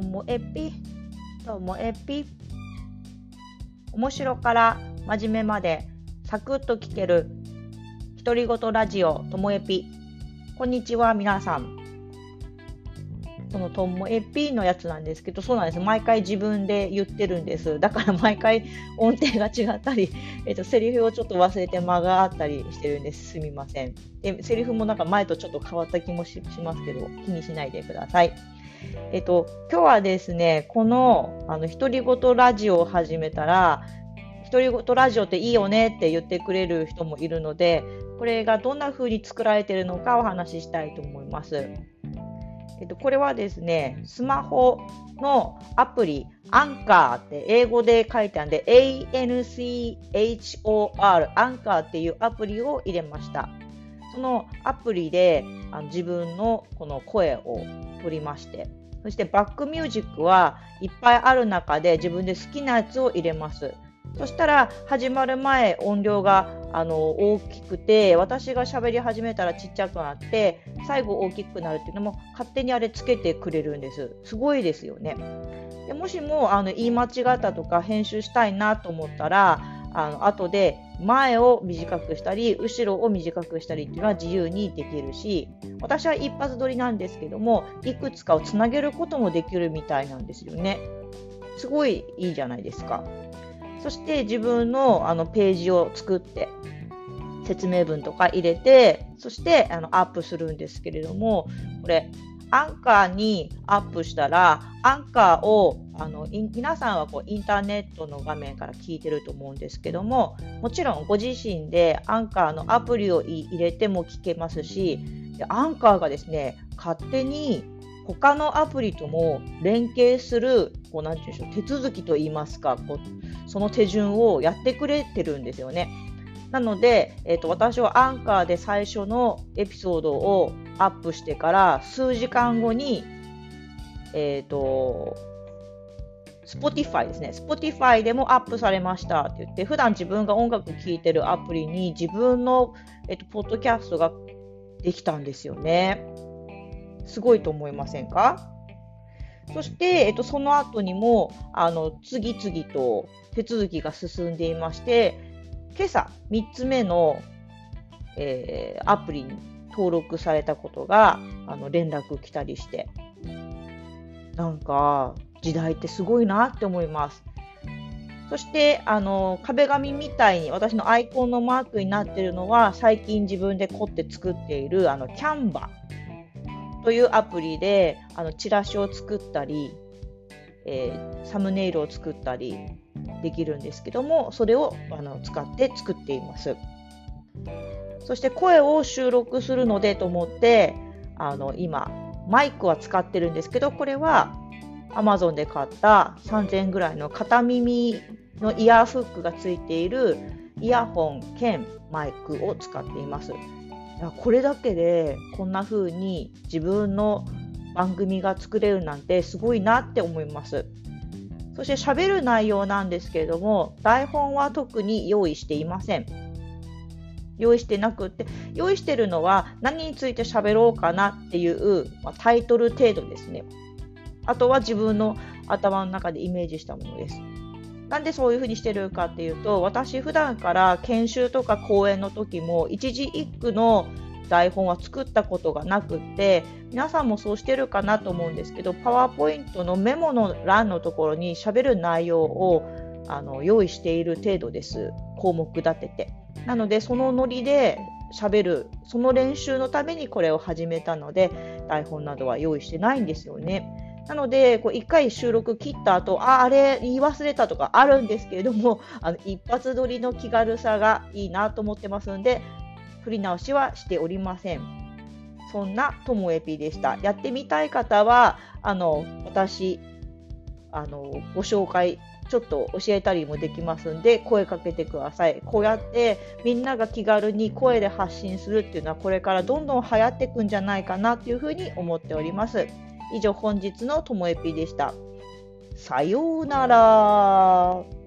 ともえぴ、ともえぴ。面白から真面目までサクッと聞ける独り言ラジオともえぴ。こんにちは、皆さん。そのともえぴのやつなんですけど、そうなんです。毎回自分で言ってるんです。だから毎回音程が違ったり、えっ、と、セリフをちょっと忘れて間があったりしてるんです。すみません。で、セリフもなんか前とちょっと変わった気もしますけど、気にしないでください。えっと、今日はですね、この、あの、独り言ラジオを始めたら、独り言ラジオっていいよねって言ってくれる人もいるので、これがどんな風に作られているのかお話ししたいと思います。えっと、これはですね、スマホのアプリ、アンカーって英語で書いてあるんで、ANCHOR、アンカーっていうアプリを入れました。そのアプリであの自分のこの声を取りまして、そしてバックミュージックはいっぱいある中で自分で好きなやつを入れます。そしたら始まる前音量があの大きくて私が喋り始めたらちっちゃくなって最後大きくなるっていうのも勝手にあれつけてくれるんです。すごいですよね。でもしもあの言い間違ったとか編集したいなと思ったらあの後で前を短くしたり後ろを短くしたりっていうのは自由にできるし私は一発撮りなんですけどもいくつかをつなげることもできるみたいなんですよね。すごいいいじゃないですか。そして自分のあのページを作って説明文とか入れてそしてあのアップするんですけれどもこれアンカーにアップしたらアンカーをあの皆さんはこうインターネットの画面から聞いてると思うんですけどももちろんご自身でアンカーのアプリを入れても聞けますしアンカーがですね勝手に他のアプリとも連携するこうなんていうんでしょう手続きといいますかこうその手順をやってくれてるんですよね。なので、えーと、私はアンカーで最初のエピソードをアップしてから数時間後に、えっ、と、Spotify ですね。Spotify でもアップされましたって言って、普段自分が音楽聴いてるアプリに自分の、えっ、と、ポッドキャストができたんですよね。すごいと思いませんか？そして、えっと、その後にもあの次々と手続きが進んでいまして今朝3つ目の、えー、アプリに登録されたことがあの連絡来たりしてなんか時代ってすごいなって思います。そしてあの壁紙みたいに私のアイコンのマークになってるのは最近自分で凝って作っているあのキャンバというアプリであのチラシを作ったり、えー、サムネイルを作ったりできるんですけどもそれをあの使って作っていますそして声を収録するのでと思ってあの今マイクは使ってるんですけどこれは Amazon で買った3000円ぐらいの片耳のイヤーフックがついているイヤホン兼マイクを使っています。これだけでこんな風に自分の番組が作れるなんてすごいなって思います。そして喋る内容なんですけれども台本は特に用意していません。用意してなくって用意してるのは何について喋ろうかなっていう、まあ、タイトル程度ですね。あとは自分の頭の中でイメージしたものです。なんでそういうふうにしてるかっていうと私普段から研修とか講演の時も一字一句の台本は作ったことがなくって皆さんもそうしてるかなと思うんですけどパワーポイントのメモの欄のところにしゃべる内容をあの用意している程度です項目立ててなのでそのノリで喋るその練習のためにこれを始めたので台本などは用意してないんですよね。なので、こう1回収録切った後、あ、あれ言い忘れたとかあるんですけれども、あの一発撮りの気軽さがいいなと思ってますんで、振り直しはしておりません。そんなともえぴでした。やってみたい方は、あの、私、あの、ご紹介、ちょっと教えたりもできますんで、声かけてください。こうやってみんなが気軽に声で発信するっていうのは、これからどんどん流行っていくんじゃないかなというふうに思っております。以上本日のともえぴでした。さようなら。